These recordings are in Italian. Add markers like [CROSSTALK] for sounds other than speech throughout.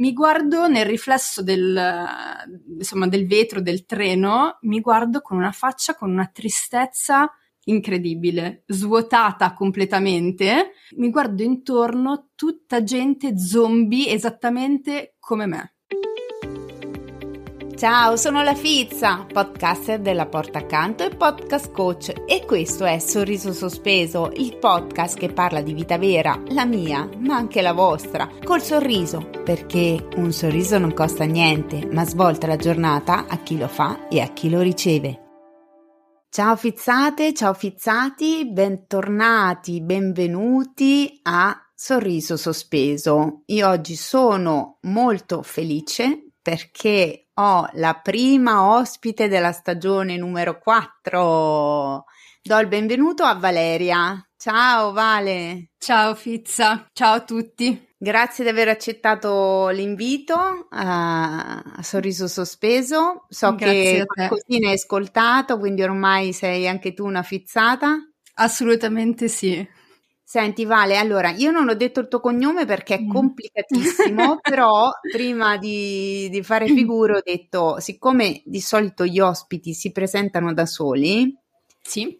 mi guardo nel riflesso del, insomma, del vetro del treno, mi guardo con una faccia, con una tristezza incredibile, svuotata completamente. Mi guardo intorno, tutta gente zombie esattamente come me. Ciao, sono la Fizza, podcaster della Porta Accanto e podcast coach e questo è Sorriso Sospeso, il podcast che parla di vita vera, la mia, ma anche la vostra, col sorriso, perché un sorriso non costa niente, ma svolta la giornata a chi lo fa e a chi lo riceve. Ciao fizzate, ciao fizzati, bentornati, benvenuti a Sorriso Sospeso. Io oggi sono molto felice perché ho la prima ospite della stagione numero 4. Do il benvenuto a Valeria. Ciao Vale. Ciao Fizza, ciao a tutti. Grazie di aver accettato l'invito a, a Sorriso Sospeso. So Grazie che ne hai ascoltato, quindi ormai sei anche tu una fizzata. Assolutamente sì. Senti Vale, allora io non ho detto il tuo cognome perché è mm. complicatissimo, [LAUGHS] però prima di, di, fare figure ho detto, siccome di solito gli ospiti si presentano da soli, sì.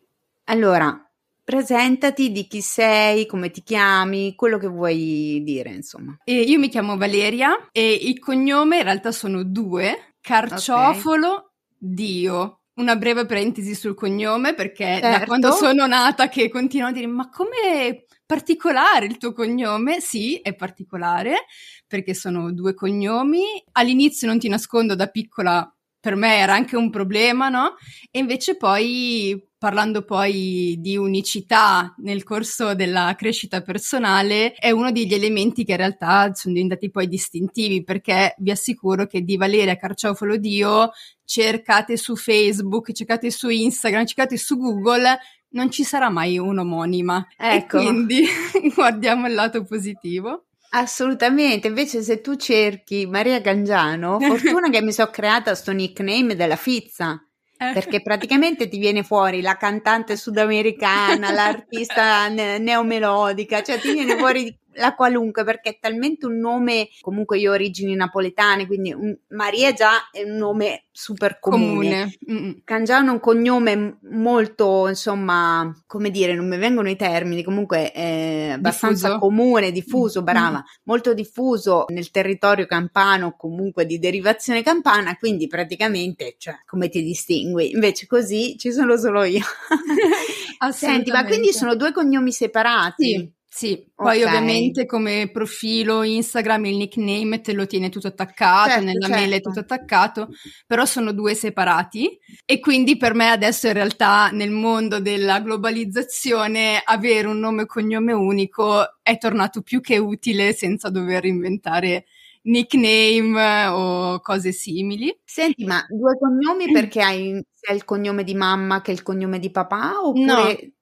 allora presentati di chi sei, come ti chiami, quello che vuoi dire, insomma. E io mi chiamo Valeria e il cognome in realtà sono due, Carciofolo okay. Dio una breve parentesi sul cognome perché certo. da quando sono nata che continuo a dire ma come particolare il tuo cognome? Sì, è particolare perché sono due cognomi. All'inizio non ti nascondo da piccola per me era anche un problema, no? E invece poi parlando poi di unicità nel corso della crescita personale, è uno degli elementi che in realtà sono diventati poi distintivi, perché vi assicuro che di Valeria Carciofalo Dio cercate su Facebook, cercate su Instagram, cercate su Google, non ci sarà mai un'omonima. Ecco. E quindi [LAUGHS] guardiamo il lato positivo. Assolutamente, invece se tu cerchi Maria Gangiano, [LAUGHS] fortuna che mi sono creata sto nickname della Fizza, eh. perché praticamente ti viene fuori la cantante sudamericana, l'artista [LAUGHS] ne- neomelodica, cioè ti viene fuori la qualunque perché è talmente un nome, comunque io ho origini napoletane, quindi un, Maria già è un nome super comune. comune. Cangiano è un cognome molto, insomma, come dire, non mi vengono i termini, comunque è abbastanza diffuso. comune, diffuso, brava, mm. molto diffuso nel territorio campano, comunque di derivazione campana, quindi praticamente, cioè, come ti distingui? Invece così ci sono solo io. [LAUGHS] Senti, ma quindi sono due cognomi separati? Sì. Sì, poi okay. ovviamente come profilo Instagram il nickname te lo tiene tutto attaccato, certo, nella certo. mail è tutto attaccato, però sono due separati e quindi per me adesso in realtà nel mondo della globalizzazione avere un nome e cognome unico è tornato più che utile senza dover inventare nickname o cose simili. Senti, ma due cognomi perché hai sia il cognome di mamma che il cognome di papà oppure... No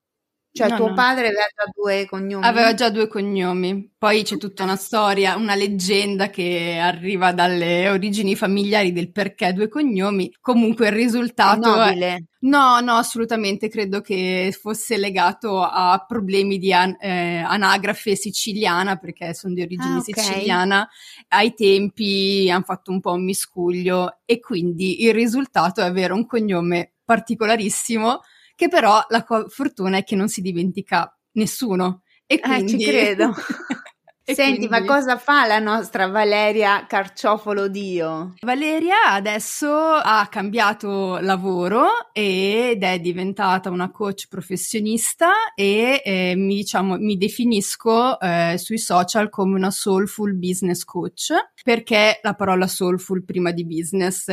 cioè, no, tuo no. padre aveva già due cognomi? Aveva già due cognomi. Poi c'è tutta una storia, una leggenda che arriva dalle origini familiari del perché due cognomi. Comunque il risultato Nobile. È... No, no, assolutamente credo che fosse legato a problemi di an- eh, anagrafe siciliana, perché sono di origine ah, okay. siciliana. Ai tempi hanno fatto un po' un miscuglio e quindi il risultato è avere un cognome particolarissimo che però la co- fortuna è che non si dimentica nessuno. E quindi... Eh, ci credo. [LAUGHS] Senti, quindi... ma cosa fa la nostra Valeria Carciofolo Dio? Valeria adesso ha cambiato lavoro ed è diventata una coach professionista e eh, mi, diciamo, mi definisco eh, sui social come una soulful business coach perché la parola soulful prima di business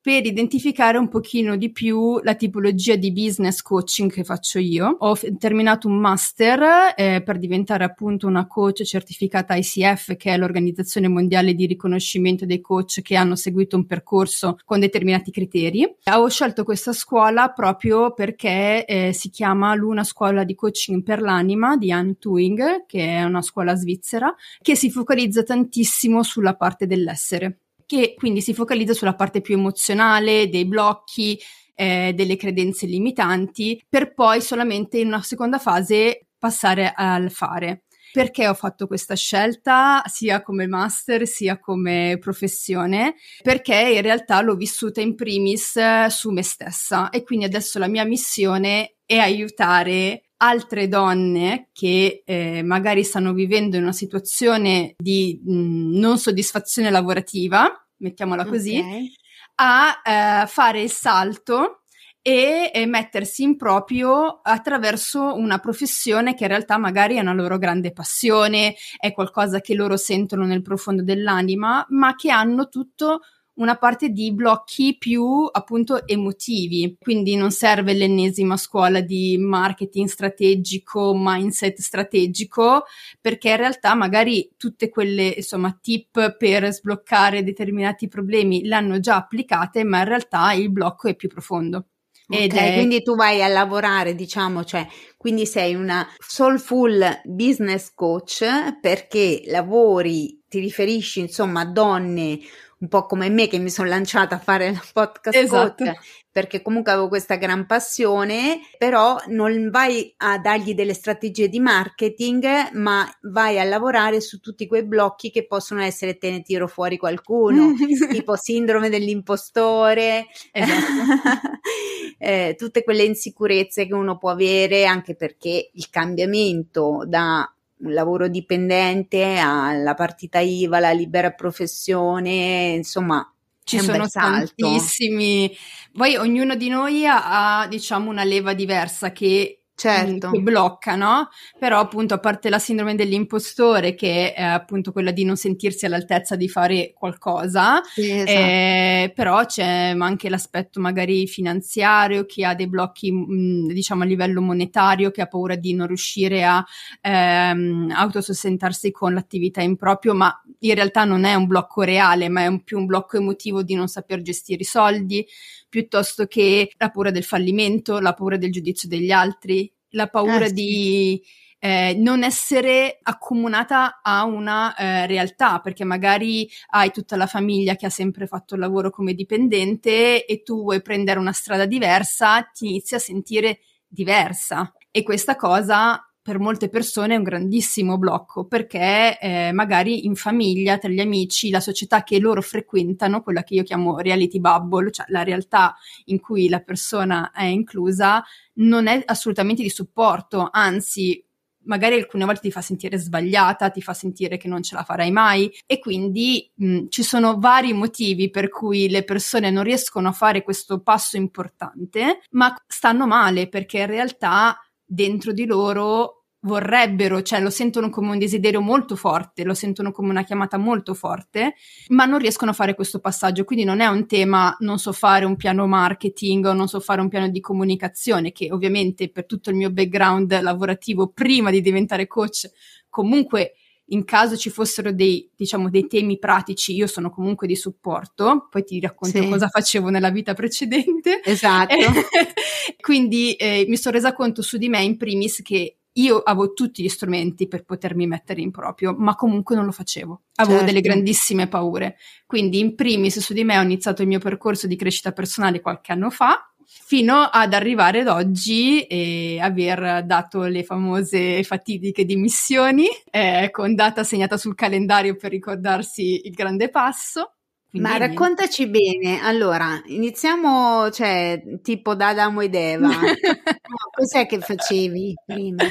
per identificare un pochino di più la tipologia di business coaching che faccio io. Ho f- terminato un master eh, per diventare appunto una coach certificata certificata ICF, che è l'Organizzazione Mondiale di Riconoscimento dei Coach che hanno seguito un percorso con determinati criteri. Ho scelto questa scuola proprio perché eh, si chiama Luna Scuola di Coaching per l'Anima di Anne Tuing, che è una scuola svizzera, che si focalizza tantissimo sulla parte dell'essere che quindi si focalizza sulla parte più emozionale, dei blocchi, eh, delle credenze limitanti, per poi solamente in una seconda fase passare al fare. Perché ho fatto questa scelta sia come master sia come professione? Perché in realtà l'ho vissuta in primis su me stessa e quindi adesso la mia missione è aiutare altre donne che eh, magari stanno vivendo in una situazione di mh, non soddisfazione lavorativa, mettiamola così, okay. a eh, fare il salto e, e, mettersi in proprio attraverso una professione che in realtà magari è una loro grande passione, è qualcosa che loro sentono nel profondo dell'anima, ma che hanno tutto una parte di blocchi più appunto emotivi, quindi non serve l'ennesima scuola di marketing strategico, mindset strategico, perché in realtà magari tutte quelle insomma tip per sbloccare determinati problemi l'hanno già applicate, ma in realtà il blocco è più profondo. Ed ok, è... quindi tu vai a lavorare, diciamo, cioè, quindi sei una soulful business coach perché lavori, ti riferisci insomma a donne un po' come me che mi sono lanciata a fare la podcast esatto. coach perché comunque avevo questa gran passione, però non vai a dargli delle strategie di marketing, ma vai a lavorare su tutti quei blocchi che possono essere te ne tiro fuori qualcuno, [LAUGHS] tipo sindrome dell'impostore, esatto. [LAUGHS] eh, tutte quelle insicurezze che uno può avere anche perché il cambiamento da lavoro dipendente alla partita IVA, la libera professione, insomma, ci sono tantissimi. Poi ognuno di noi ha, diciamo, una leva diversa che certo. che blocca, no? Però appunto a parte la sindrome dell'impostore che è appunto quella di non sentirsi all'altezza di fare qualcosa, sì, esatto. eh, però c'è anche l'aspetto magari finanziario, chi ha dei blocchi mh, diciamo a livello monetario, che ha paura di non riuscire a ehm, autosostentarsi con l'attività in proprio, ma in realtà non è un blocco reale, ma è un, più un blocco emotivo di non saper gestire i soldi, piuttosto che la paura del fallimento, la paura del giudizio degli altri, la paura eh, sì. di eh, non essere accomunata a una eh, realtà, perché magari hai tutta la famiglia che ha sempre fatto il lavoro come dipendente e tu vuoi prendere una strada diversa, ti inizi a sentire diversa. E questa cosa per molte persone è un grandissimo blocco perché eh, magari in famiglia, tra gli amici, la società che loro frequentano, quella che io chiamo reality bubble, cioè la realtà in cui la persona è inclusa, non è assolutamente di supporto, anzi magari alcune volte ti fa sentire sbagliata, ti fa sentire che non ce la farai mai. E quindi mh, ci sono vari motivi per cui le persone non riescono a fare questo passo importante, ma stanno male perché in realtà dentro di loro vorrebbero, cioè lo sentono come un desiderio molto forte, lo sentono come una chiamata molto forte, ma non riescono a fare questo passaggio. Quindi non è un tema non so fare un piano marketing o non so fare un piano di comunicazione, che ovviamente per tutto il mio background lavorativo prima di diventare coach, comunque in caso ci fossero dei, diciamo, dei temi pratici, io sono comunque di supporto, poi ti racconto sì. cosa facevo nella vita precedente. Esatto. [LAUGHS] Quindi eh, mi sono resa conto su di me in primis che io avevo tutti gli strumenti per potermi mettere in proprio, ma comunque non lo facevo. Avevo certo. delle grandissime paure. Quindi, in primis, su di me ho iniziato il mio percorso di crescita personale qualche anno fa, fino ad arrivare ad oggi e aver dato le famose fatidiche dimissioni, eh, con data segnata sul calendario per ricordarsi il grande passo. Quindi Ma raccontaci bene, allora, iniziamo, cioè, tipo da Adamo ed Eva. [LAUGHS] cos'è che facevi prima?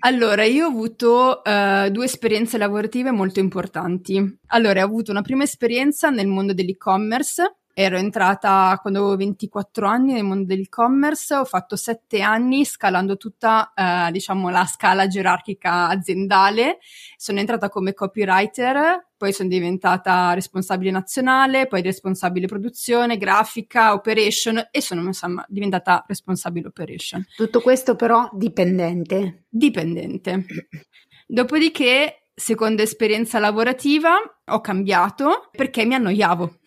Allora, io ho avuto uh, due esperienze lavorative molto importanti. Allora, ho avuto una prima esperienza nel mondo dell'e-commerce, ero entrata quando avevo 24 anni nel mondo dell'e-commerce, ho fatto 7 anni scalando tutta, eh, diciamo, la scala gerarchica aziendale. Sono entrata come copywriter, poi sono diventata responsabile nazionale, poi responsabile produzione, grafica, operation e sono insomma diventata responsabile operation. Tutto questo però dipendente. Dipendente. Dopodiché seconda esperienza lavorativa ho cambiato perché mi annoiavo.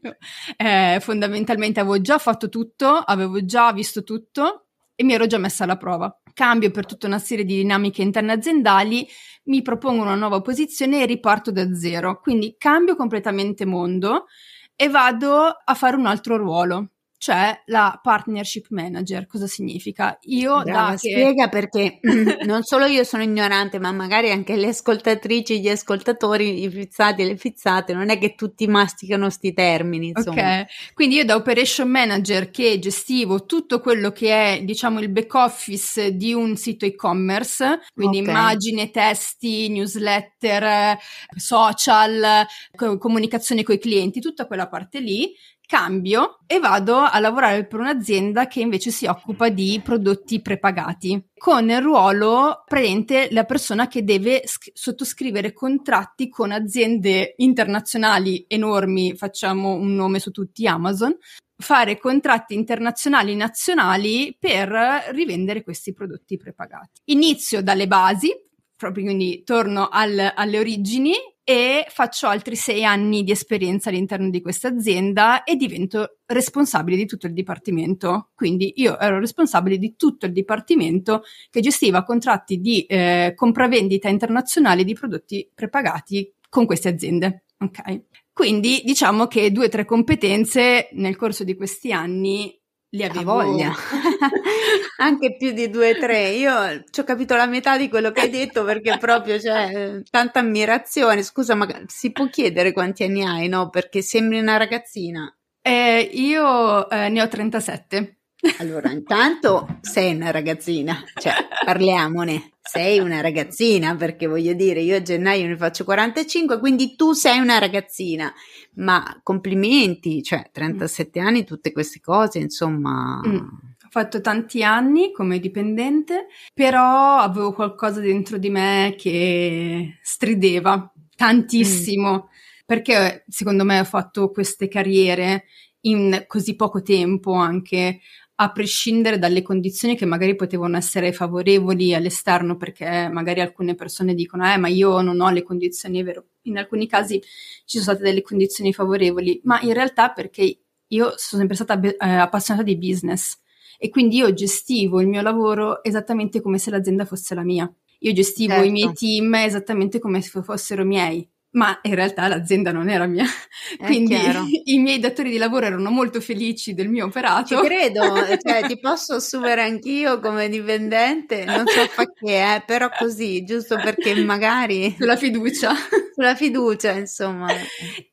[LAUGHS] eh, fondamentalmente avevo già fatto tutto, avevo già visto tutto e mi ero già messa alla prova. Cambio per tutta una serie di dinamiche interne aziendali, mi propongo una nuova posizione e riparto da zero. Quindi cambio completamente mondo e vado a fare un altro ruolo. Cioè la partnership manager. Cosa significa? Io Brava, da spiega perché [CLEARS THROAT] non solo io sono ignorante, ma magari anche le ascoltatrici, gli ascoltatori, i fizzati e le fizzate, non è che tutti masticano sti termini, insomma. Ok, quindi io da operation manager che gestivo tutto quello che è, diciamo, il back office di un sito e-commerce, quindi okay. immagine, testi, newsletter, social, comunicazione con i clienti, tutta quella parte lì, cambio e vado a lavorare per un'azienda che invece si occupa di prodotti prepagati, con il ruolo presente la persona che deve sc- sottoscrivere contratti con aziende internazionali enormi, facciamo un nome su tutti Amazon, fare contratti internazionali nazionali per rivendere questi prodotti prepagati. Inizio dalle basi, proprio quindi torno al, alle origini e faccio altri sei anni di esperienza all'interno di questa azienda e divento responsabile di tutto il dipartimento. Quindi io ero responsabile di tutto il dipartimento che gestiva contratti di eh, compravendita internazionale di prodotti prepagati con queste aziende. Ok. Quindi diciamo che due o tre competenze nel corso di questi anni li avevo voglia, [LAUGHS] anche più di due o tre. Io ci ho capito la metà di quello che hai detto perché proprio c'è tanta ammirazione. Scusa, ma si può chiedere quanti anni hai, no? Perché sembri una ragazzina. Eh, io eh, ne ho 37. Allora, intanto sei una ragazzina, cioè parliamone. Sei una ragazzina perché voglio dire, io a gennaio ne faccio 45, quindi tu sei una ragazzina. Ma complimenti, cioè 37 mm. anni, tutte queste cose, insomma. Mm. Ho fatto tanti anni come dipendente, però avevo qualcosa dentro di me che strideva tantissimo. Mm. Perché secondo me ho fatto queste carriere in così poco tempo anche a prescindere dalle condizioni che magari potevano essere favorevoli all'esterno, perché magari alcune persone dicono, eh, ma io non ho le condizioni, è vero, in alcuni casi ci sono state delle condizioni favorevoli, ma in realtà perché io sono sempre stata eh, appassionata di business e quindi io gestivo il mio lavoro esattamente come se l'azienda fosse la mia. Io gestivo certo. i miei certo. team esattamente come se fossero miei ma in realtà l'azienda non era mia. È Quindi chiaro. [LAUGHS] i miei datori di lavoro erano molto felici del mio operato. Ci credo, cioè ti [LAUGHS] posso assumere anch'io come dipendente, non so che, eh, però così, giusto perché magari... Sulla fiducia. [LAUGHS] Sulla fiducia, insomma.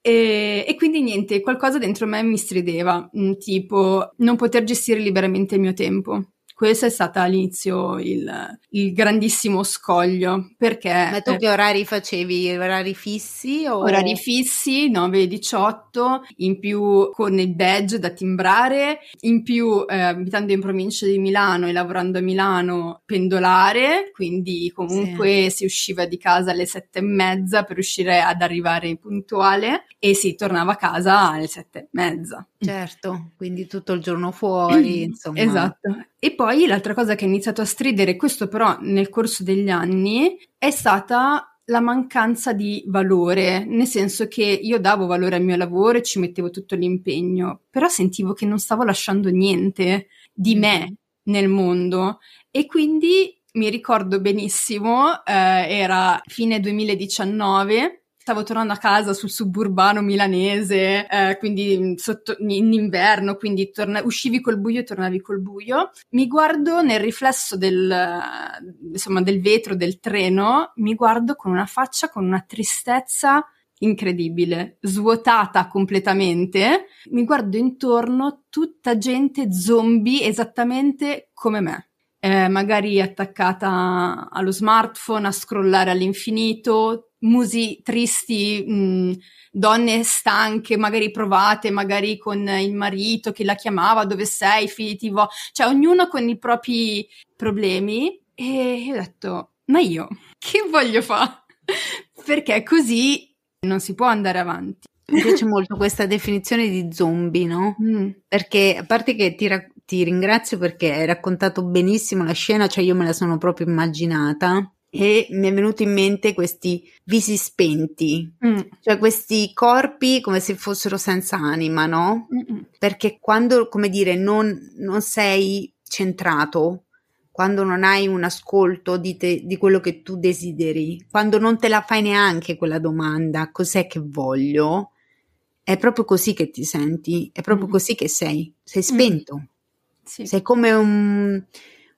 E, e quindi niente, qualcosa dentro me mi strideva, mm, tipo non poter gestire liberamente il mio tempo questo è stato all'inizio il, il grandissimo scoglio perché... Ma tu che orari facevi? Orari fissi? O... Orari fissi, 9-18, in più con il badge da timbrare, in più eh, abitando in provincia di Milano e lavorando a Milano pendolare, quindi comunque sì. si usciva di casa alle sette e mezza per riuscire ad arrivare puntuale e si tornava a casa alle sette e mezza. Certo, quindi tutto il giorno fuori, [CLEARS THROAT] insomma. Esatto. E poi l'altra cosa che ha iniziato a stridere, questo però nel corso degli anni, è stata la mancanza di valore, nel senso che io davo valore al mio lavoro e ci mettevo tutto l'impegno, però sentivo che non stavo lasciando niente di me mm. nel mondo e quindi mi ricordo benissimo, eh, era fine 2019 stavo tornando a casa sul suburbano milanese, eh, quindi sotto, in inverno, quindi torna, uscivi col buio e tornavi col buio. Mi guardo nel riflesso del, insomma, del vetro del treno, mi guardo con una faccia, con una tristezza incredibile, svuotata completamente. Mi guardo intorno, tutta gente zombie esattamente come me. Eh, magari attaccata allo smartphone, a scrollare all'infinito, musi tristi, mh, mm, donne stanche, magari provate, magari con il marito che la chiamava, dove sei, figli ti vo, cioè ognuno con i propri problemi e ho detto, ma io che voglio fare? [LAUGHS] Perché così non si può andare avanti. Mi piace molto questa definizione di zombie, no? Mm. Perché a parte che ti, ra- ti ringrazio perché hai raccontato benissimo la scena, cioè io me la sono proprio immaginata e mi è venuto in mente questi visi spenti, mm. cioè questi corpi come se fossero senza anima, no? Mm-mm. Perché quando, come dire, non, non, sei centrato, quando non hai un ascolto di, te, di quello che tu desideri, quando non te la fai neanche quella domanda, cos'è che voglio? è proprio così che ti senti, è proprio mm. così che sei, sei spento, mm. sì. sei come un,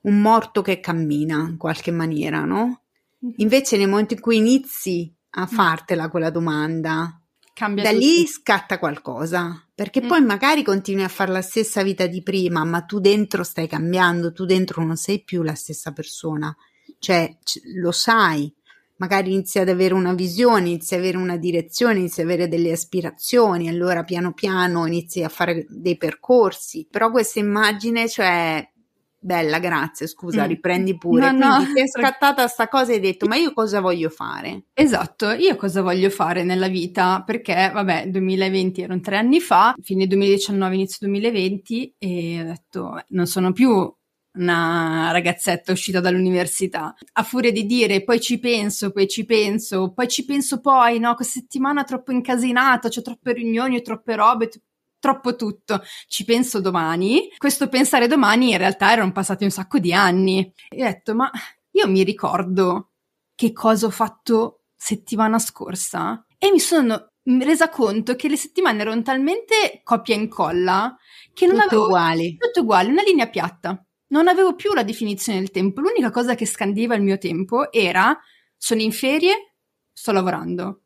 un, morto che cammina in qualche maniera, no? Mm. Invece nel momento in cui inizi a mm. fartela quella domanda, Cambia da tutto. lì scatta qualcosa, perché mm. poi magari continui a fare la stessa vita di prima, ma tu dentro stai cambiando, tu dentro non sei più la stessa persona, cioè lo sai, magari inizi ad avere una visione, inizi ad avere una direzione, inizi ad avere delle aspirazioni, allora piano piano inizi a fare dei percorsi, però questa immagine, cioè Bella, grazie, scusa, mm. riprendi pure. No, Quindi no. ti è scattata sta cosa e hai detto, ma io cosa voglio fare? Esatto, io cosa voglio fare nella vita? Perché, vabbè, 2020 erano tre anni fa, fine 2019, inizio 2020 e ho detto, non sono più una ragazzetta uscita dall'università. A furia di dire poi ci penso, poi ci penso, poi ci penso poi, no, questa settimana è troppo incasinata, c'ho troppe riunioni, troppe robe, troppo tutto, ci penso domani. Questo pensare domani in realtà erano passati un sacco di anni. E ho detto, ma io mi ricordo che cosa ho fatto settimana scorsa e mi sono resa conto che le settimane erano talmente copia e incolla che non tutto avevo uguali. tutto uguale, una linea piatta non avevo più la definizione del tempo. L'unica cosa che scandeva il mio tempo era sono in ferie, sto lavorando.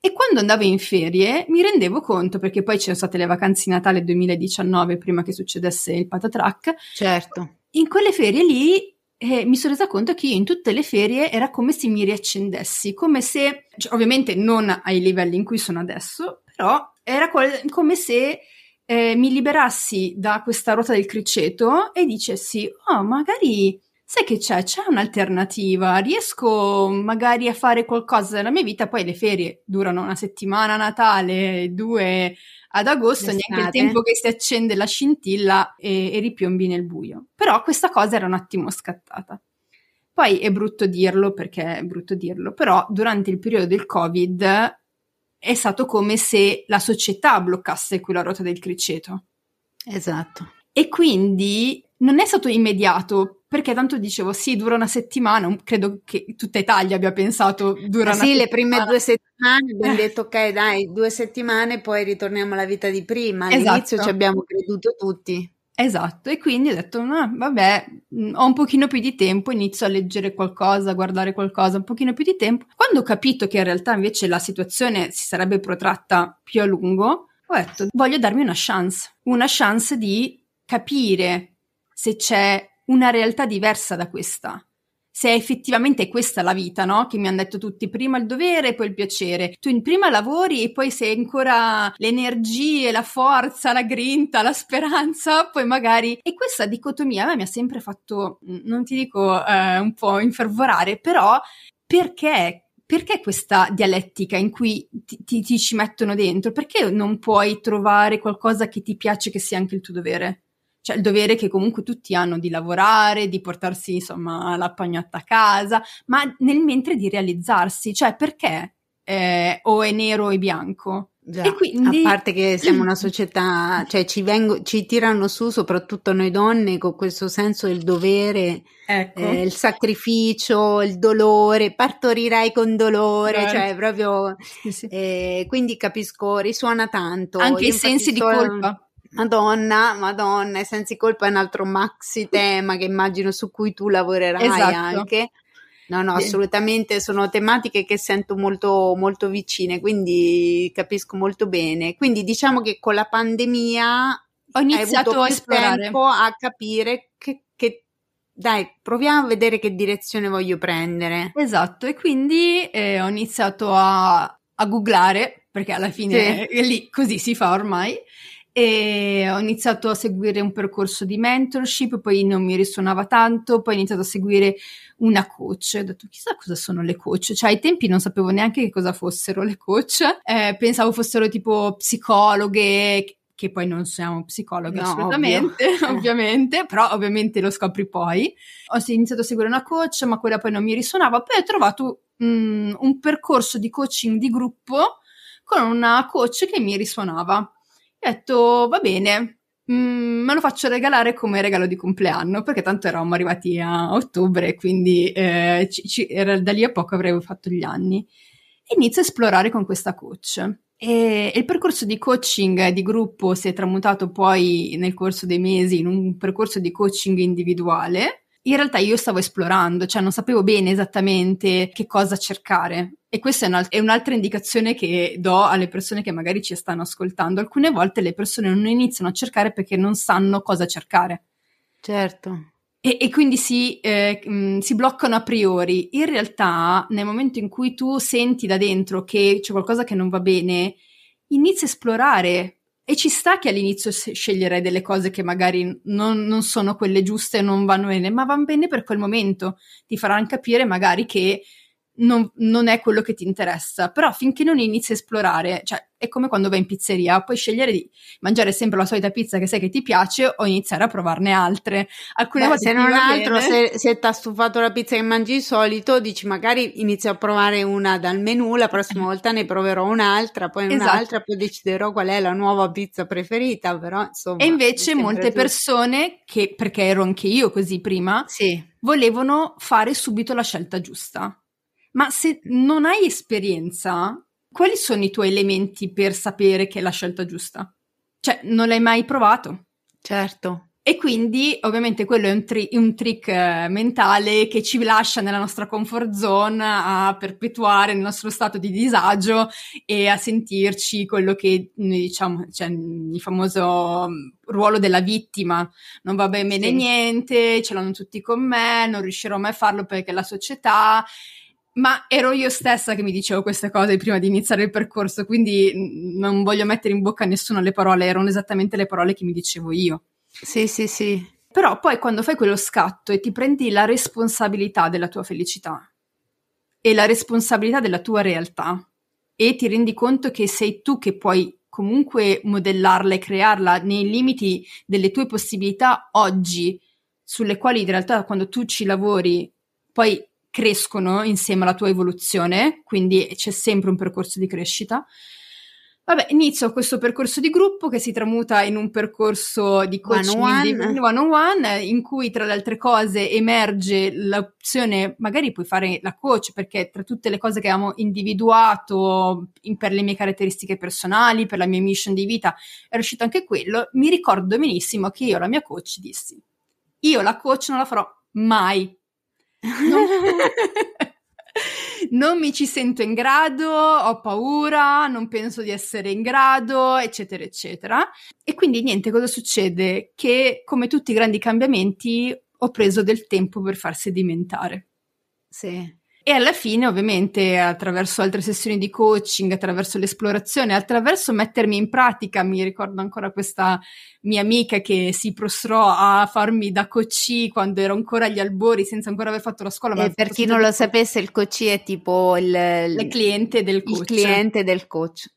E quando andavo in ferie mi rendevo conto, perché poi c'erano state le vacanze di Natale 2019 prima che succedesse il patatrack. Certo. In quelle ferie lì eh, mi sono resa conto che io in tutte le ferie era come se mi riaccendessi, come se, cioè, ovviamente non ai livelli in cui sono adesso, però era qual- come se eh, mi liberassi da questa ruota del criceto e dicessi, oh, magari sai che c'è? C'è un'alternativa, riesco magari a fare qualcosa nella mia vita, poi le ferie durano una settimana a Natale, due ad agosto, L'estate. neanche il tempo che si accende la scintilla e, e ripiombi nel buio. Però questa cosa era un attimo scattata. Poi è brutto dirlo perché è brutto dirlo, però durante il periodo del Covid è stato come se la società bloccasse quella ruota del criceto. Esatto. E quindi non è stato immediato, perché tanto dicevo sì, dura una settimana, credo che tutta Italia abbia pensato dura eh una sì, settimana. Sì, le prime due settimane abbiamo detto ok dai, due settimane poi ritorniamo alla vita di prima, all'inizio esatto. ci abbiamo creduto tutti. Esatto, e quindi ho detto, no, vabbè, mm, ho un pochino più di tempo, inizio a leggere qualcosa, a guardare qualcosa, un pochino più di tempo. Quando ho capito che in realtà invece la situazione si sarebbe protratta più a lungo, ho detto, voglio darmi una chance, una chance di capire se c'è una realtà diversa da questa se effettivamente è questa la vita, no? Che mi hanno detto tutti, prima il dovere e poi il piacere. Tu prima lavori e poi sei ancora le energie, la forza, la grinta, la speranza, [LAUGHS] poi magari... E questa dicotomia a me mi ha sempre fatto, non ti dico eh, un po' infervorare, però perché perché questa dialettica in cui ti, ti, ti, ci mettono dentro? Perché non puoi trovare qualcosa che ti piace che sia anche il tuo dovere? Cioè il dovere che comunque tutti hanno di lavorare, di portarsi insomma la pagnotta a casa, ma nel mentre di realizzarsi, cioè perché eh, o è nero o è bianco? Già, quindi... A parte che siamo una [CLEARS THROAT] società, cioè ci, vengo, ci, tirano su soprattutto noi donne con questo senso del dovere, ecco. eh, il sacrificio, il dolore, partorirai con dolore, Beh. cioè proprio, sì, sì. Eh, quindi capisco, risuona tanto. Anche i sensi di colpa. Madonna, Madonna, i sensi colpa è un altro maxi tema che immagino su cui tu lavorerai esatto. anche. No, no, assolutamente sono tematiche che sento molto, molto vicine, quindi capisco molto bene. Quindi diciamo che con la pandemia ho iniziato a esplorare tempo a capire che, che, dai, proviamo a vedere che direzione voglio prendere. Esatto, e quindi eh, ho iniziato a, a googlare, perché alla fine sì. lì così si fa ormai e ho iniziato a seguire un percorso di mentorship, poi non mi risuonava tanto, poi ho iniziato a seguire una coach, ho detto chissà cosa sono le coach, cioè ai tempi non sapevo neanche che cosa fossero le coach, eh, pensavo fossero tipo psicologhe, che poi non siamo psicologhe no, assolutamente, ovvio. [LAUGHS] ovviamente, però ovviamente lo scopri poi. Ho iniziato a seguire una coach, ma quella poi non mi risuonava, poi ho trovato um, un percorso di coaching di gruppo con una coach che mi risuonava ho detto, va bene, mm, me lo faccio regalare come regalo di compleanno, perché tanto eravamo arrivati a ottobre, quindi eh, ci, ci, era, da lì a poco avrei fatto gli anni. e inizio a esplorare con questa coach. E il percorso di coaching di gruppo si è tramutato poi nel corso dei mesi in un percorso di coaching individuale. In realtà io stavo esplorando, cioè non sapevo bene esattamente che cosa cercare. E questa è, un'alt- è un'altra indicazione che do alle persone che magari ci stanno ascoltando. Alcune volte le persone non iniziano a cercare perché non sanno cosa cercare. Certo. E, e, quindi si, eh, mh, mm, si, bloccano a priori. In realtà, nel momento in cui tu senti da dentro che c'è qualcosa che non va bene, inizi a esplorare. E ci sta che all'inizio sceglierai delle cose che magari non, non sono quelle giuste non vanno bene, ma vanno bene per quel momento. Ti faranno capire magari che non, non, è quello che ti interessa, però finché non inizi a esplorare, cioè è come quando vai in pizzeria, puoi scegliere di mangiare sempre la solita pizza che sai che ti piace o iniziare a provarne altre. Alcune Beh, volte se non altro, se, se ti ha stufato la pizza che mangi di solito, dici magari inizio a provare una dal menù, la prossima [LAUGHS] volta ne proverò un'altra, poi esatto. un'altra, poi deciderò qual è la nuova pizza preferita, però insomma. E invece molte giusto. persone che, perché ero anche io così prima, sì. volevano fare subito la scelta giusta ma se non hai esperienza, quali sono i tuoi elementi per sapere che è la scelta giusta? Cioè, non l'hai mai provato? Certo. E quindi ovviamente quello è un, tri- un trick eh, mentale che ci lascia nella nostra comfort zone a perpetuare il nostro stato di disagio e a sentirci quello che noi diciamo, cioè il famoso mm, ruolo della vittima. Non va bene sì. niente, ce l'hanno tutti con me, non riuscirò mai a farlo perché la società ma ero io stessa che mi dicevo queste cose prima di iniziare il percorso, quindi non voglio mettere in bocca a nessuno le parole, erano esattamente le parole che mi dicevo io. Sì, sì, sì. Però poi quando fai quello scatto e ti prendi la responsabilità della tua felicità e la responsabilità della tua realtà e ti rendi conto che sei tu che puoi comunque modellarla e crearla nei limiti delle tue possibilità oggi, sulle quali in realtà quando tu ci lavori poi crescono insieme alla tua evoluzione, quindi c'è sempre un percorso di crescita. Vabbè, inizio questo percorso di gruppo che si tramuta in un percorso di coaching one on one in cui tra le altre cose emerge l'opzione, magari puoi fare la coach perché tra tutte le cose che abbiamo individuato in, per le mie caratteristiche personali, per la mia mission di vita, è riuscito anche quello. Mi ricordo benissimo che io alla mia coach dissi, io la coach non la farò mai, non, [LAUGHS] non mi ci sento in grado, ho paura, non penso di essere in grado, eccetera, eccetera. E quindi niente, cosa succede? Che come tutti i grandi cambiamenti ho preso del tempo per far sedimentare. Sì. E alla fine, ovviamente, attraverso altre sessioni di coaching, attraverso l'esplorazione, attraverso mettermi in pratica, mi ricordo ancora questa mia amica che si prostrò a farmi da coach quando ero ancora agli albori, senza ancora aver fatto la scuola. Eh, per chi non lo sapesse, il coach è tipo il, il cliente del coach. Il cliente del coach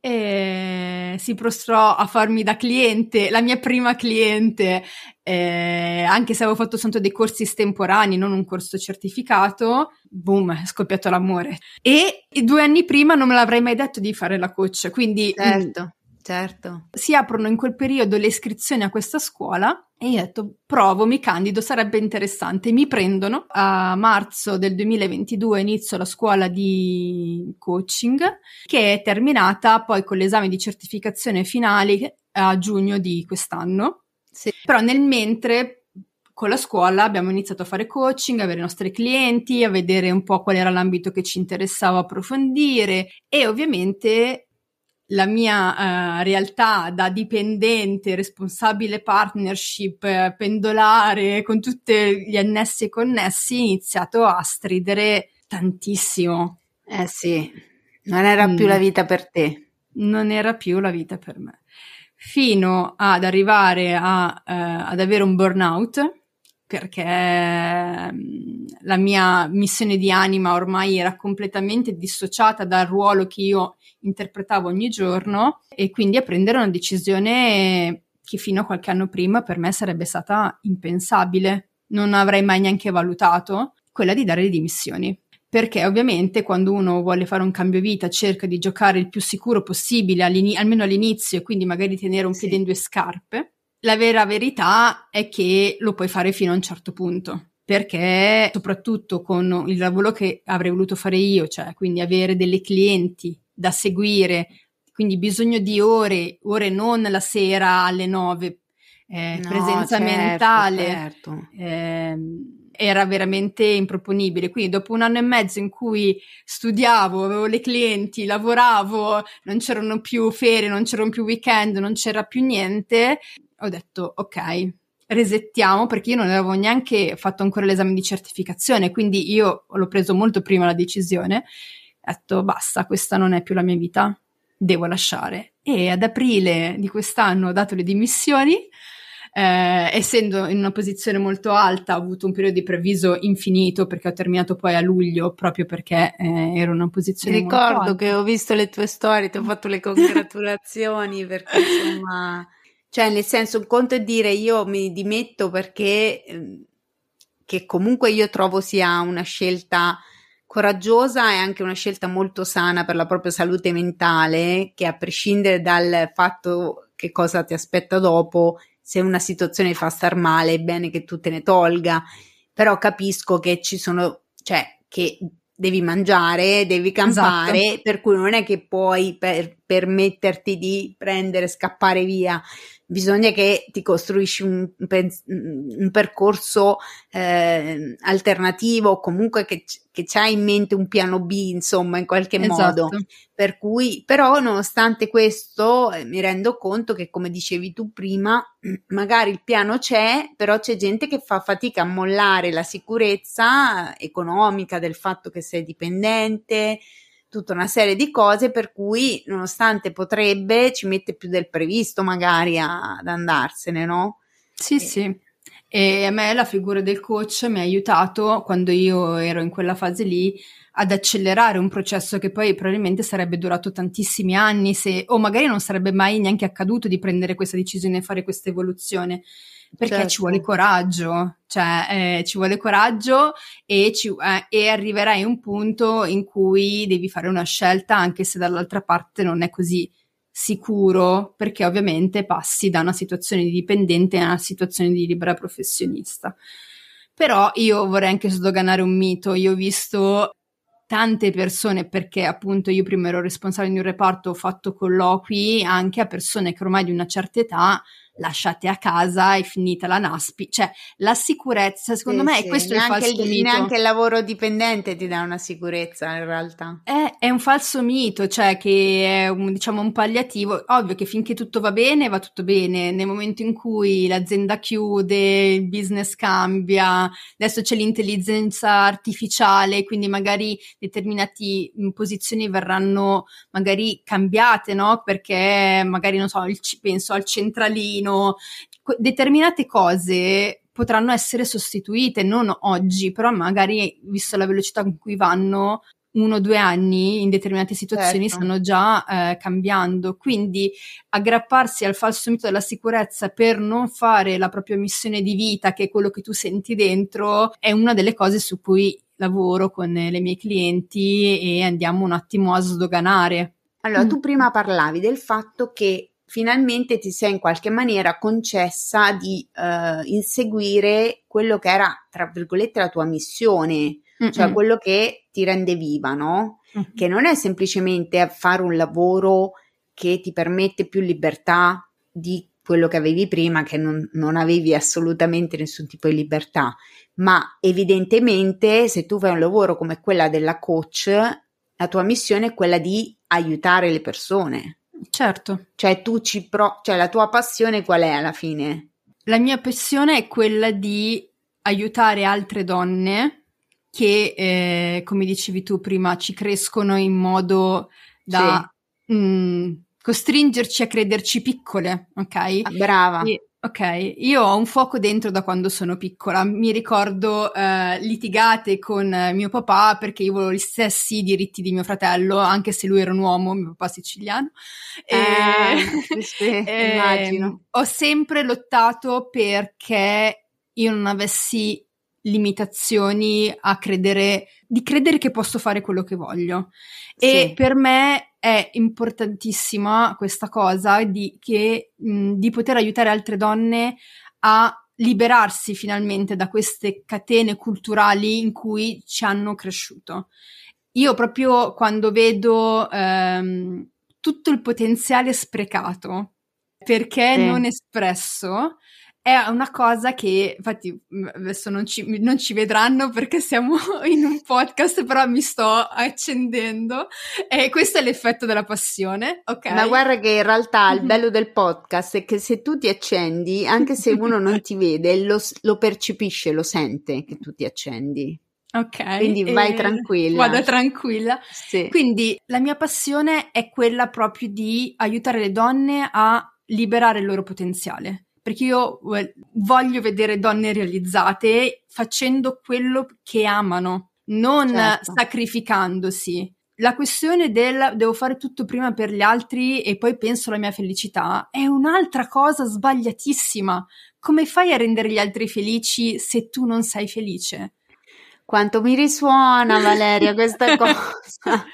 e si prostrò a farmi da cliente, la mia prima cliente, eh, anche se avevo fatto soltanto dei corsi estemporanei, non un corso certificato, boom, è scoppiato l'amore. E due anni prima non me l'avrei mai detto di fare la coach, quindi... Certo. Certo. Si aprono in quel periodo le iscrizioni a questa scuola e io ho detto provo, mi candido, sarebbe interessante. Mi prendono a marzo del 2022 inizio la scuola di coaching che è terminata poi con l'esame di certificazione finale a giugno di quest'anno. Sì. Però nel mentre con la scuola abbiamo iniziato a fare coaching, a avere i nostri clienti, a vedere un po' qual era l'ambito che ci interessava approfondire e ovviamente la mia uh, realtà da dipendente, responsabile partnership, eh, pendolare, con tutti gli annessi e connessi, iniziato a stridere tantissimo. Eh sì, non era mm. più la vita per te. Non era più la vita per me. Fino ad arrivare a, uh, ad avere un burnout, perché mm, la mia missione di anima ormai era completamente dissociata dal ruolo che io interpretavo ogni giorno e quindi a prendere una decisione che fino a qualche anno prima per me sarebbe stata impensabile, non avrei mai neanche valutato, quella di dare le dimissioni. Perché ovviamente quando uno vuole fare un cambio vita cerca di giocare il più sicuro possibile, almeno all'inizio, e quindi magari tenere un piede in due scarpe. La vera verità è che lo puoi fare fino a un certo punto perché soprattutto con il lavoro che avrei voluto fare io, cioè quindi avere delle clienti da seguire, quindi bisogno di ore, ore non la sera alle nove, eh, no, presenza certo, mentale. Certo. Eh, era veramente improponibile. Quindi dopo un anno e mezzo in cui studiavo, avevo le clienti, lavoravo, non c'erano più ferie, non c'erano più weekend, non c'era più niente, ho detto ok, resettiamo perché io non avevo neanche fatto ancora l'esame di certificazione, quindi io l'ho preso molto prima la decisione. Ho detto basta, questa non è più la mia vita, devo lasciare. E ad aprile di quest'anno ho dato le dimissioni eh, essendo in una posizione molto alta, ho avuto un periodo di preavviso infinito perché ho terminato poi a luglio proprio perché eh, ero in una posizione Ricordo molto alta. che ho visto le tue storie, ti ho fatto le [LAUGHS] congratulazioni perché insomma, cioè nel senso un conto è dire io mi dimetto perché ehm, che comunque io trovo sia una scelta coraggiosa e anche una scelta molto sana per la propria salute mentale, che a prescindere dal fatto che cosa ti aspetta dopo, se una situazione fa star male è bene che tu te ne tolga, però capisco che ci sono, cioè che devi mangiare, devi campare, esatto. per cui non è che puoi per, permetterti di prendere, scappare via bisogna che ti costruisci un, un percorso eh, alternativo, comunque che, che c'hai in mente un piano B, insomma, in qualche esatto. modo. Per cui, però, nonostante questo, eh, mi rendo conto che, come dicevi tu prima, [CLEARS THROAT] magari il piano c'è, però c'è gente che fa fatica a mollare la sicurezza economica del fatto che sei dipendente, tutta una serie di cose per cui nonostante potrebbe ci mette più del previsto magari a, ad andarsene, no? Sì, e... sì. E a me la figura del coach mi ha aiutato quando io ero in quella fase lì ad accelerare un processo che poi probabilmente sarebbe durato tantissimi anni se, o magari non sarebbe mai neanche accaduto di prendere questa decisione e fare questa evoluzione perché certo. ci vuole coraggio, cioè eh, ci vuole coraggio e, ci, eh, e arriverai a un punto in cui devi fare una scelta anche se dall'altra parte non è così sicuro perché ovviamente passi da una situazione di dipendente a una situazione di libera professionista. Però io vorrei anche sdoganare un mito, io ho visto tante persone perché appunto io prima ero responsabile di un reparto, ho fatto colloqui anche a persone che ormai di una certa età lasciate a casa, è finita la NASPI, cioè la sicurezza, secondo sì, me sì. è questo neanche il falso il, mito. Neanche il lavoro dipendente ti dà una sicurezza in realtà. È, è un falso mito, cioè che è un, diciamo un palliativo, ovvio che finché tutto va bene va tutto bene, nel momento in cui l'azienda chiude, il business cambia, adesso c'è l'intelligenza artificiale, quindi magari determinate posizioni verranno magari cambiate, no? Perché magari non so, il, penso al centralino, meno, determinate cose potranno essere sostituite, non oggi, però magari visto la velocità con cui vanno, uno o due anni in determinate situazioni certo. stanno già eh, cambiando. Quindi aggrapparsi al falso mito della sicurezza per non fare la propria missione di vita, che è quello che tu senti dentro, è una delle cose su cui lavoro con le mie clienti e andiamo un attimo a sdoganare. Allora, mm. tu prima parlavi del fatto che finalmente ti sei in qualche maniera concessa di uh, inseguire quello che era, tra virgolette, la tua missione, Mm-mm. cioè quello che ti rende viva, no? Mm-hmm. Che non è semplicemente fare un lavoro che ti permette più libertà di quello che avevi prima, che non, non avevi assolutamente nessun tipo di libertà, ma evidentemente se tu fai un lavoro come quella della coach, la tua missione è quella di aiutare le persone. Certo. Cioè tu ci pro- cioè la tua passione qual è alla fine? La mia passione è quella di aiutare altre donne che, eh, come dicevi tu prima, ci crescono in modo da sì. mh, mm, costringerci a crederci piccole, ok? Brava. E, Ok, io ho un fuoco dentro da quando sono piccola. Mi ricordo eh, litigate con eh, mio papà perché io volevo gli stessi diritti di mio fratello, anche se lui era un uomo, mio papà siciliano. E, eh, [LAUGHS] sì, e, immagino. Ho sempre lottato perché io non avessi limitazioni a credere, di credere che posso fare quello che voglio. Sì. E per me è importantissima questa cosa di, che, mh, di poter aiutare altre donne a liberarsi finalmente da queste catene culturali in cui ci hanno cresciuto. Io proprio quando vedo ehm, tutto il potenziale sprecato perché sì. non espresso, è una cosa che, infatti, adesso non ci, non ci, vedranno perché siamo [LAUGHS] in un podcast, però mi sto accendendo e questo è l'effetto della passione, ok? Ma guarda che in realtà il bello del podcast è che se tu ti accendi, anche se uno non ti vede, lo, lo percepisce, lo sente che tu ti accendi. Ok. Quindi vai tranquilla. Vado tranquilla. Sì. Quindi la mia passione è quella proprio di aiutare le donne a liberare il loro potenziale perché io voglio vedere donne realizzate facendo quello che amano, non certo. sacrificandosi. La questione del devo fare tutto prima per gli altri e poi penso alla mia felicità è un'altra cosa sbagliatissima. Come fai a rendere gli altri felici se tu non sei felice? Quanto mi risuona Valeria questa [LAUGHS] cosa.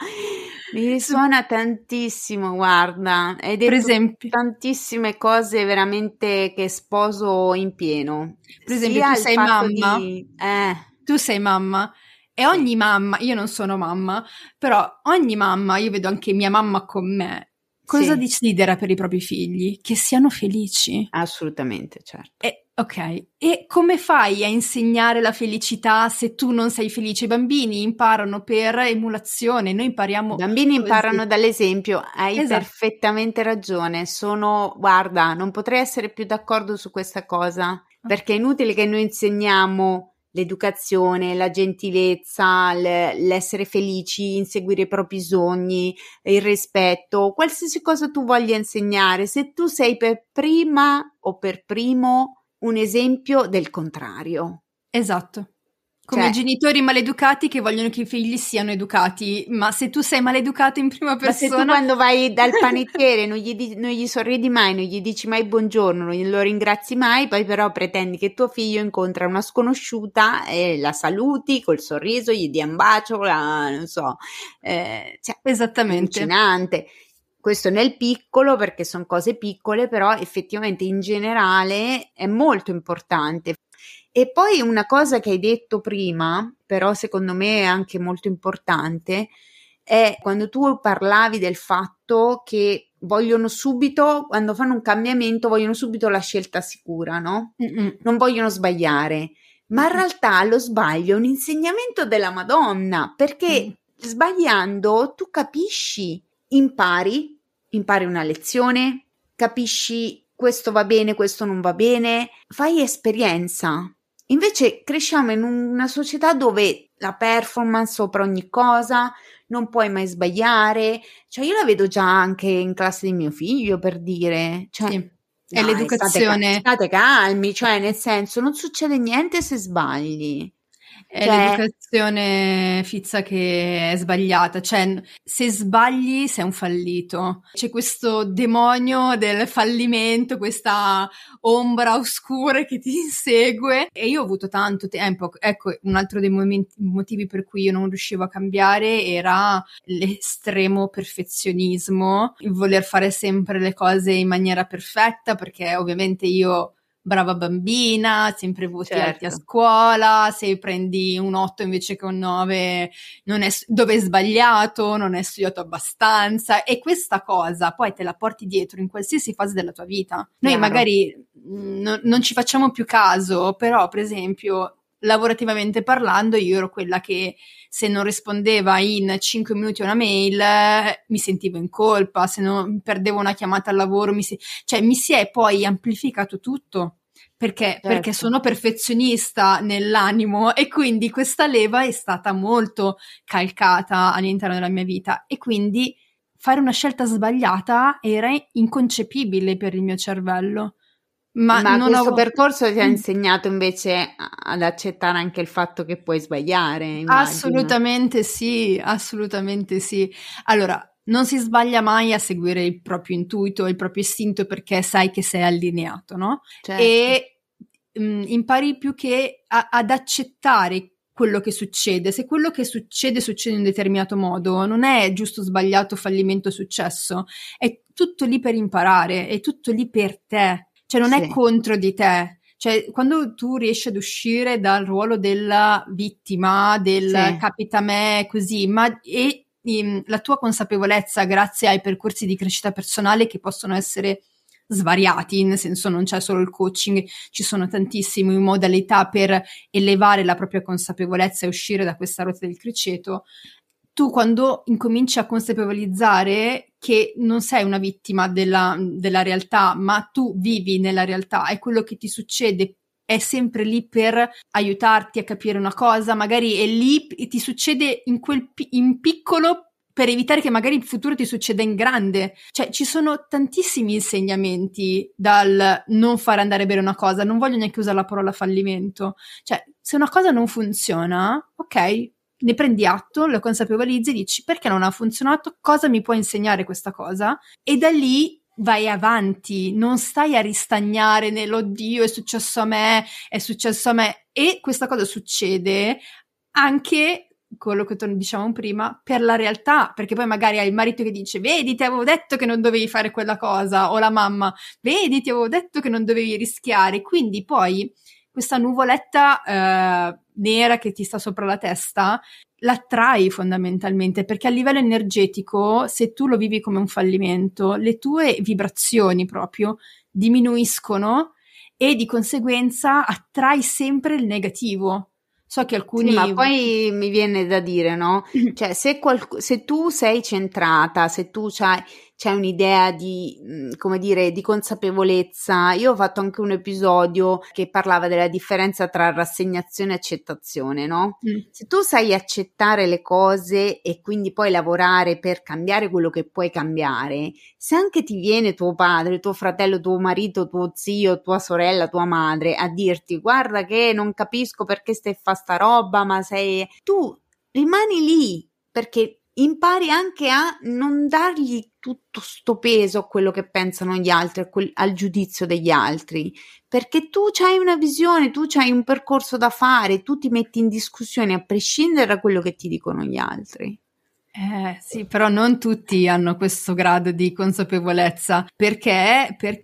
Mi risuona tantissimo, guarda, detto per esempio, tantissime cose veramente che sposo in pieno. Per esempio, Sia tu sei mamma, di... eh. tu sei mamma e ogni mamma, io non sono mamma, però ogni mamma, io vedo anche mia mamma con me, cosa sì. desidera per i propri figli? Che siano felici. Assolutamente, certo. E Ok, e come fai a insegnare la felicità se tu non sei felice? I bambini imparano per emulazione, noi impariamo. I bambini così. imparano dall'esempio, hai esatto. perfettamente ragione. Sono, guarda, non potrei essere più d'accordo su questa cosa perché è inutile che noi insegniamo l'educazione, la gentilezza, l'essere felici, inseguire i propri sogni, il rispetto, qualsiasi cosa tu voglia insegnare. Se tu sei per prima o per primo un esempio del contrario. Esatto. Come cioè, genitori maleducati che vogliono che i figli siano educati, ma se tu sei maleducato in prima persona... Ma se tu quando vai dal [LAUGHS] panettiere non gli, non gli, sorridi mai, non gli dici mai buongiorno, non glielo ringrazi mai, poi però pretendi che tuo figlio incontra una sconosciuta e la saluti col sorriso, gli dia un bacio, la, non so... Eh, cioè, Esattamente. Allucinante questo nel piccolo perché sono cose piccole, però effettivamente in generale è molto importante. E poi una cosa che hai detto prima, però secondo me è anche molto importante, è quando tu parlavi del fatto che vogliono subito, quando fanno un cambiamento, vogliono subito la scelta sicura, no? Mm-mm. Non vogliono sbagliare. Ma in realtà lo sbaglio è un insegnamento della Madonna, perché mm. sbagliando tu capisci, impari, impari una lezione, capisci questo va bene, questo non va bene, fai esperienza. Invece cresciamo in una società dove la performance sopra ogni cosa, non puoi mai sbagliare. Cioè, io la vedo già anche in classe di mio figlio per dire. Cioè, sì. È l'educazione. State, state calmi, cioè, nel senso, non succede niente se sbagli. È cioè... l'educazione fizza che è sbagliata, cioè se sbagli sei un fallito. C'è questo demonio del fallimento, questa ombra oscura che ti [LAUGHS] insegue e io ho avuto tanto tempo, ecco un altro dei momenti, motivi per cui io non riuscivo a cambiare era l'estremo perfezionismo, il voler fare sempre le cose in maniera perfetta perché ovviamente io brava bambina, sempre voti certo. alti a scuola, se prendi un 8 invece che un 9 non è, dove è sbagliato, non hai studiato abbastanza e questa cosa poi te la porti dietro in qualsiasi fase della tua vita. Noi Chiaro. magari mm, n- non ci facciamo più caso, però per esempio lavorativamente parlando io ero quella che se non rispondeva in 5 minuti a una mail mi sentivo in colpa, se non perdevo una chiamata al lavoro, mi si... cioè mi si è poi amplificato tutto. Perché? Certo. Perché sono perfezionista nell'animo e quindi questa leva è stata molto calcata all'interno della mia vita e quindi fare una scelta sbagliata era inconcepibile per il mio cervello. Ma, Ma questo ho... percorso ti ha mm. insegnato invece ad accettare anche il fatto che puoi sbagliare? Immagino. Assolutamente sì, assolutamente sì. Allora, non si sbaglia mai a seguire il proprio intuito, il proprio istinto perché sai che sei allineato, no? Certo. E mh, mm, impari più che a, ad accettare quello che succede. Se quello che succede succede in un determinato modo, non è giusto, sbagliato, fallimento, successo, è tutto lì per imparare, è tutto lì per te cioè non sì. è contro di te, Cioè, quando tu riesci ad uscire dal ruolo della vittima, del sì. capita a me, così, ma e in, la tua consapevolezza grazie ai percorsi di crescita personale che possono essere svariati, nel senso non c'è solo il coaching, ci sono tantissime modalità per elevare la propria consapevolezza e uscire da questa rotta del criceto. Tu quando incominci a consapevolizzare che non sei una vittima della, della realtà, ma tu vivi nella realtà e quello che ti succede è sempre lì per aiutarti a capire una cosa, magari è lì e ti succede in quel in piccolo per evitare che magari in futuro ti succeda in grande. Cioè, ci sono tantissimi insegnamenti dal non fare andare bene una cosa, non voglio neanche usare la parola fallimento. Cioè, se una cosa non funziona, ok, ne prendi atto, lo consapevolizzi, dici perché non ha funzionato, cosa mi può insegnare questa cosa e da lì vai avanti, non stai a ristagnare nell'oddio è successo a me, è successo a me e questa cosa succede anche quello che dicevamo prima, per la realtà, perché poi magari hai il marito che dice vedi ti avevo detto che non dovevi fare quella cosa, o la mamma vedi ti avevo detto che non dovevi rischiare, quindi poi questa nuvoletta eh, nera che ti sta sopra la testa l'attrai fondamentalmente perché a livello energetico se tu lo vivi come un fallimento le tue vibrazioni proprio diminuiscono e di conseguenza attrai sempre il negativo So che alcuni. Sì, ma poi mi viene da dire, no? Cioè, se, qual- se tu sei centrata, se tu c'hai c'è un'idea di, mm, come dire, di consapevolezza. Io ho fatto anche un episodio che parlava della differenza tra rassegnazione e accettazione, no? Mm. Se tu sai accettare le cose e quindi poi lavorare per cambiare quello che puoi cambiare, se anche ti viene tuo padre, tuo fratello, tuo marito, tuo zio, tua sorella, tua madre a dirti guarda che non capisco perché stai a fare sta roba, ma sei... tu rimani lì perché impari anche a non dargli tutto sto peso a quello che pensano gli altri, al giudizio degli altri, perché tu hai una visione, tu hai un percorso da fare, tu ti metti in discussione a prescindere da quello che ti dicono gli altri. Eh, sì, però non tutti hanno questo grado di consapevolezza perché, per,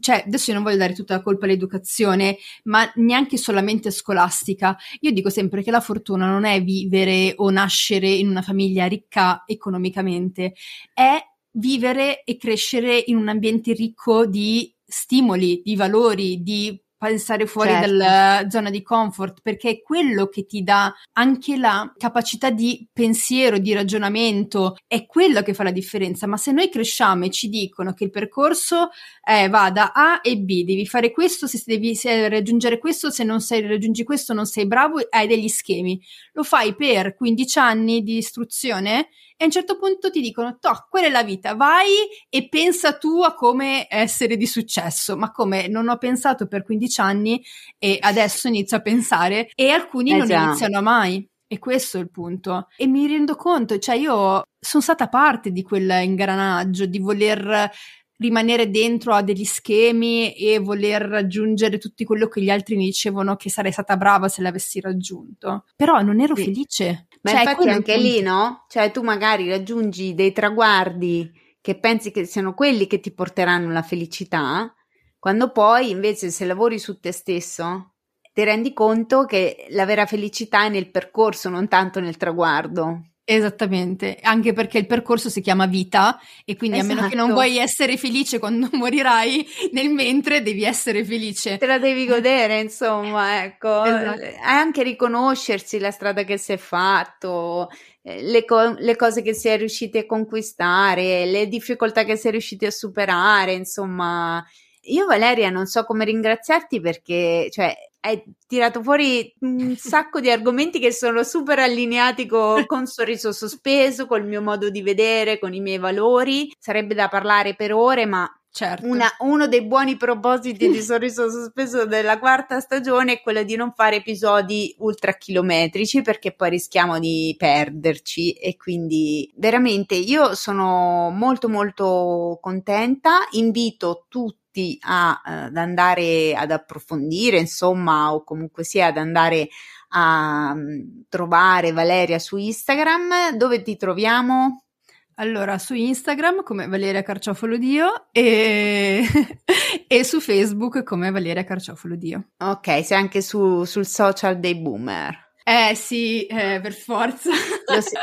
cioè, adesso io non voglio dare tutta la colpa all'educazione, ma neanche solamente scolastica. Io dico sempre che la fortuna non è vivere o nascere in una famiglia ricca economicamente, è vivere e crescere in un ambiente ricco di stimoli, di valori, di pensare fuori certo. dalla zona di comfort, perché è quello che ti dà anche la capacità di pensiero, di ragionamento, è quello che fa la differenza. Ma se noi cresciamo e ci dicono che il percorso eh, va da A e B, devi fare questo, se devi se raggiungere questo, se non sei, raggiungi questo non sei bravo, hai degli schemi. Lo fai per 15 anni di istruzione e a un certo punto ti dicono, toh, quella è la vita, vai e pensa tu a come essere di successo, ma come non ho pensato per 15 anni e adesso inizio a pensare e alcuni eh non già. iniziano mai. E questo è il punto. E mi rendo conto, cioè io sono stata parte di quel ingranaggio di voler rimanere dentro a degli schemi e voler raggiungere tutto quello che gli altri mi dicevano che sarei stata brava se l'avessi raggiunto. Però non ero sì. felice. Ma cioè, infatti anche lì, no? Cioè tu magari raggiungi dei traguardi che pensi che siano quelli che ti porteranno la felicità, quando poi invece se lavori su te stesso ti rendi conto che la vera felicità è nel percorso, non tanto nel traguardo. Esattamente, anche perché il percorso si chiama vita e quindi esatto. a meno che non esatto. vuoi essere felice quando [LAUGHS] morirai, nel mentre devi essere felice. Te la devi godere, insomma, ecco. Esatto. Anche riconoscersi la strada che si è fatto, eh, le, co- le cose che si è riusciti a conquistare, le difficoltà che si è riusciti a superare, insomma. Io Valeria non so come ringraziarti perché, cioè, hai tirato fuori un sacco di argomenti che sono super allineati co- [LAUGHS] con sorriso sospeso, col mio modo di vedere, con i miei valori. Sarebbe da parlare per ore, ma Certo. Una, uno dei buoni propositi di Sorriso Sospeso della quarta stagione è quello di non fare episodi ultra chilometrici perché poi rischiamo di perderci e quindi veramente io sono molto molto contenta, invito tutti tutti a, uh, ad andare ad approfondire, insomma, o comunque sia ad andare a um, trovare Valeria su Instagram. Dove ti troviamo? Allora, su Instagram come Valeria Carciofolo Dio e, [LAUGHS] e su Facebook come Valeria Carciofolo Dio. Ok, sei anche su, sul social dei boomer. Eh sì, eh, per forza.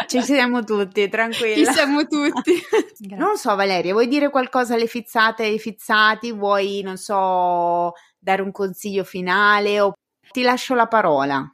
ci siamo tutti, tranquilla. Ci siamo tutti. [LAUGHS] non so Valeria, vuoi dire qualcosa alle fizzate e ai fizzati? Vuoi, non so, dare un consiglio finale o ti lascio la parola?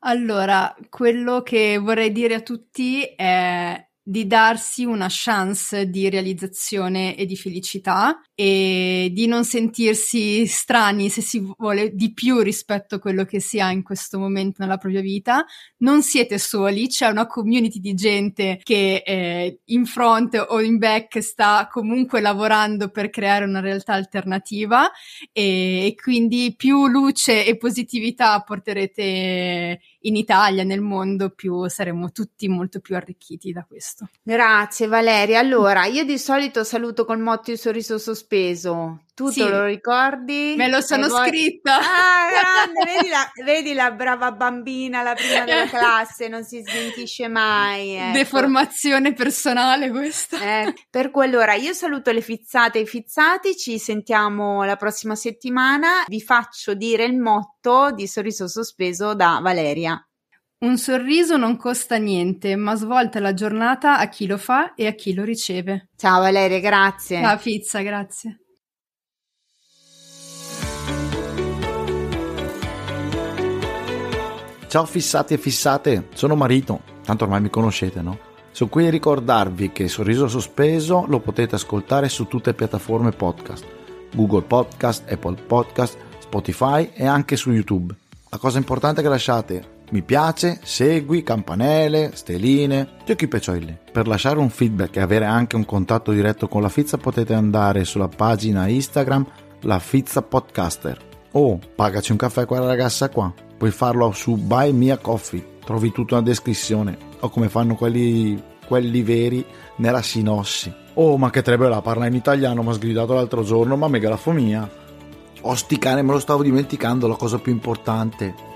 Allora, quello che vorrei dire a tutti è di darsi una chance di realizzazione e di felicità e di non sentirsi strani se si vuole di più rispetto a quello che si ha in questo momento nella propria vita. Non siete soli, c'è una community di gente che eh, in front o in back sta comunque lavorando per creare una realtà alternativa e, e quindi più luce e positività porterete in Italia, nel mondo, più saremo tutti molto più arricchiti da questo. Grazie Valeria. Allora, io di solito saluto col motto il sorriso sospeso. Tu sì. te lo ricordi? Me lo sono poi... scritta. Ah, grande, [LAUGHS] vedi la, vedi la, brava bambina, la prima della classe, non si smentisce mai. Ecco. Deformazione personale questa. Eh, per cui allora io saluto le fizzate e i fizzati, ci sentiamo la prossima settimana. Vi faccio dire il motto di sorriso sospeso da Valeria. Un sorriso non costa niente, ma svolta la giornata a chi lo fa e a chi lo riceve. Ciao Valeria, grazie. Ciao Fizza, grazie. Ciao fissati e fissate, sono Marito, tanto ormai mi conoscete, no? Sono qui a ricordarvi che Sorriso Sospeso lo potete ascoltare su tutte le piattaforme podcast, Google Podcast, Apple Podcast, Spotify e anche su YouTube. La cosa importante è che lasciate mi piace, segui, campanelle, steline, giochi peccioli. Per lasciare un feedback e avere anche un contatto diretto con la Fizza potete andare sulla pagina Instagram La Fizza Podcaster o pagaci un caffè a quella ragazza qua puoi farlo su Buy Mia Coffee, trovi tutto nella descrizione, o come fanno quelli, quelli veri nella sinossi. Oh, ma che trebbe la parla in italiano, mi ha sgridato l'altro giorno, ma megalafomia. Oh, sti cane, me lo stavo dimenticando, la cosa più importante.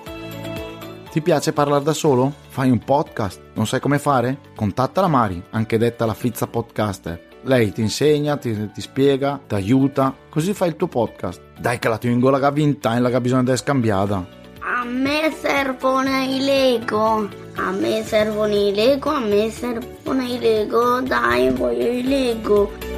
Ti piace parlare da solo? Fai un podcast? Non sai come fare? Contatta la Mari, anche detta la Fizza Podcaster. Lei ti insegna, ti, ti spiega, ti aiuta, così fai il tuo podcast. Dai che la tengo la vinta e la bisogna di scambiata. A me servono i Lego. A me servono i Lego, a me servono i Lego. Dai, voglio i Lego.